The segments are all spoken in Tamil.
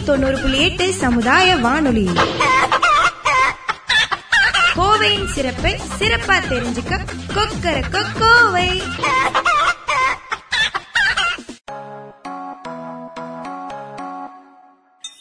தொண்ணூறு புள்ளி எட்டு சமுதாய வானொலி. கோவையின் சிறப்பை சிறப்பா தெரிஞ்சுக்க கொக்கர கோவை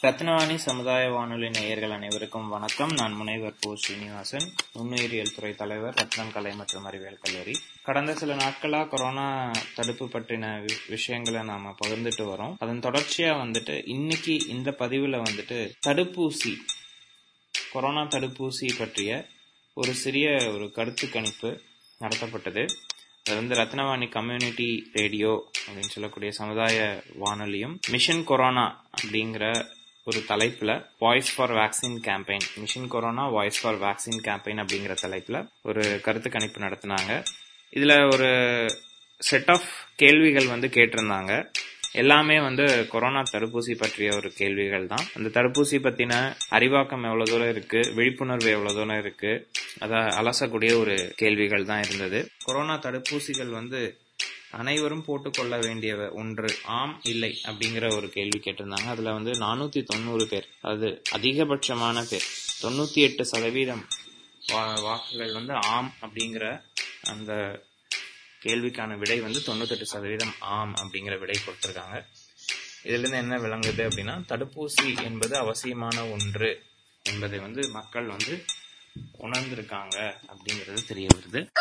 ரத்னவாணி சமுதாய வானொலி நேயர்கள் அனைவருக்கும் வணக்கம். நான் முனைவர் போ. ஸ்ரீனிவாசன் நுண்ணுயிரியல் துறை தலைவர் ரத்னம் கலை மற்றும் அறிவியல் கல்லூரி. கடந்த சில நாட்களா கொரோனா தடுப்பு பற்றின வி- விஷயங்களை நாம பகிர்ந்துட்டு வரோம். அதன் தொடர்ச்சியா வந்துட்டு இன்னைக்கு இந்த பதிவுல வந்துட்டு தடுப்பூசி கொரோனா தடுப்பூசி பற்றிய ஒரு சிறிய ஒரு கருத்து கணிப்பு நடத்தப்பட்டது. அது வந்து ரத்னவாணி கம்யூனிட்டி ரேடியோ அப்படின்னு சொல்லக்கூடிய சமுதாய வானொலியும் மிஷன் கொரோனா அப்படிங்கிற ஒரு தலைப்புல voice for vaccine campaign mission corona voice for vaccine campaign அப்படிங்கிற தலைப்புல ஒரு கருத்து கணிப்பு நடத்தினாங்க. இதுல ஒரு செட் ஆஃப் கேள்விகள் வந்து கேட்டிருந்தாங்க. எல்லாமே வந்து கொரோனா தடுப்பூசி பற்றிய ஒரு கேள்விகள் தான். அந்த தடுப்பூசி பத்தின அறிவாக்கம் எவ்வளவு தூரம் இருக்கு? விழிப்புணர்வு எவ்வளவு தூரம் இருக்கு? அதை அலசக்கூடிய ஒரு கேள்விகள் தான் இருந்தது. கொரோனா தடுப்பூசிகள் வந்து அனைவரும் போட்டுக்கொள்ள வேண்டியவை ஒன்று. ஆம் இல்லை அப்படிங்கிற ஒரு கேள்வி கேட்டிருந்தாங்க. அதுல வந்து நானூத்தி தொண்ணூறு பேர். அது அதிகபட்சமான பேர். தொண்ணூத்தி எட்டு சதவீதம் வா- வாக்குகள் வந்து ஆம் அப்படிங்கிற அந்த கேள்விக்கான விடை வந்து தொண்ணூத்தெட்டு சதவீதம் ஆம் அப்படிங்கிற விடை கொடுத்திருக்காங்க. இதுல இருந்து என்ன விளங்குது அப்படின்னா தடுப்பூசி என்பது அவசியமான ஒன்று என்பதை வந்து மக்கள் வந்து உணர்ந்திருக்காங்க அப்படிங்கிறது தெரிய வருது.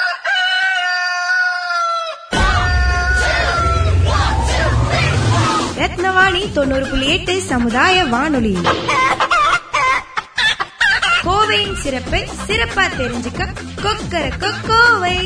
ரத்னவாணி தொண்ணூறு புள்ளி எட்டு சமுதாய வானொலி. கோவையின் சிறப்பை சிறப்பா தெரிஞ்சுக்க கொக்கர கோவை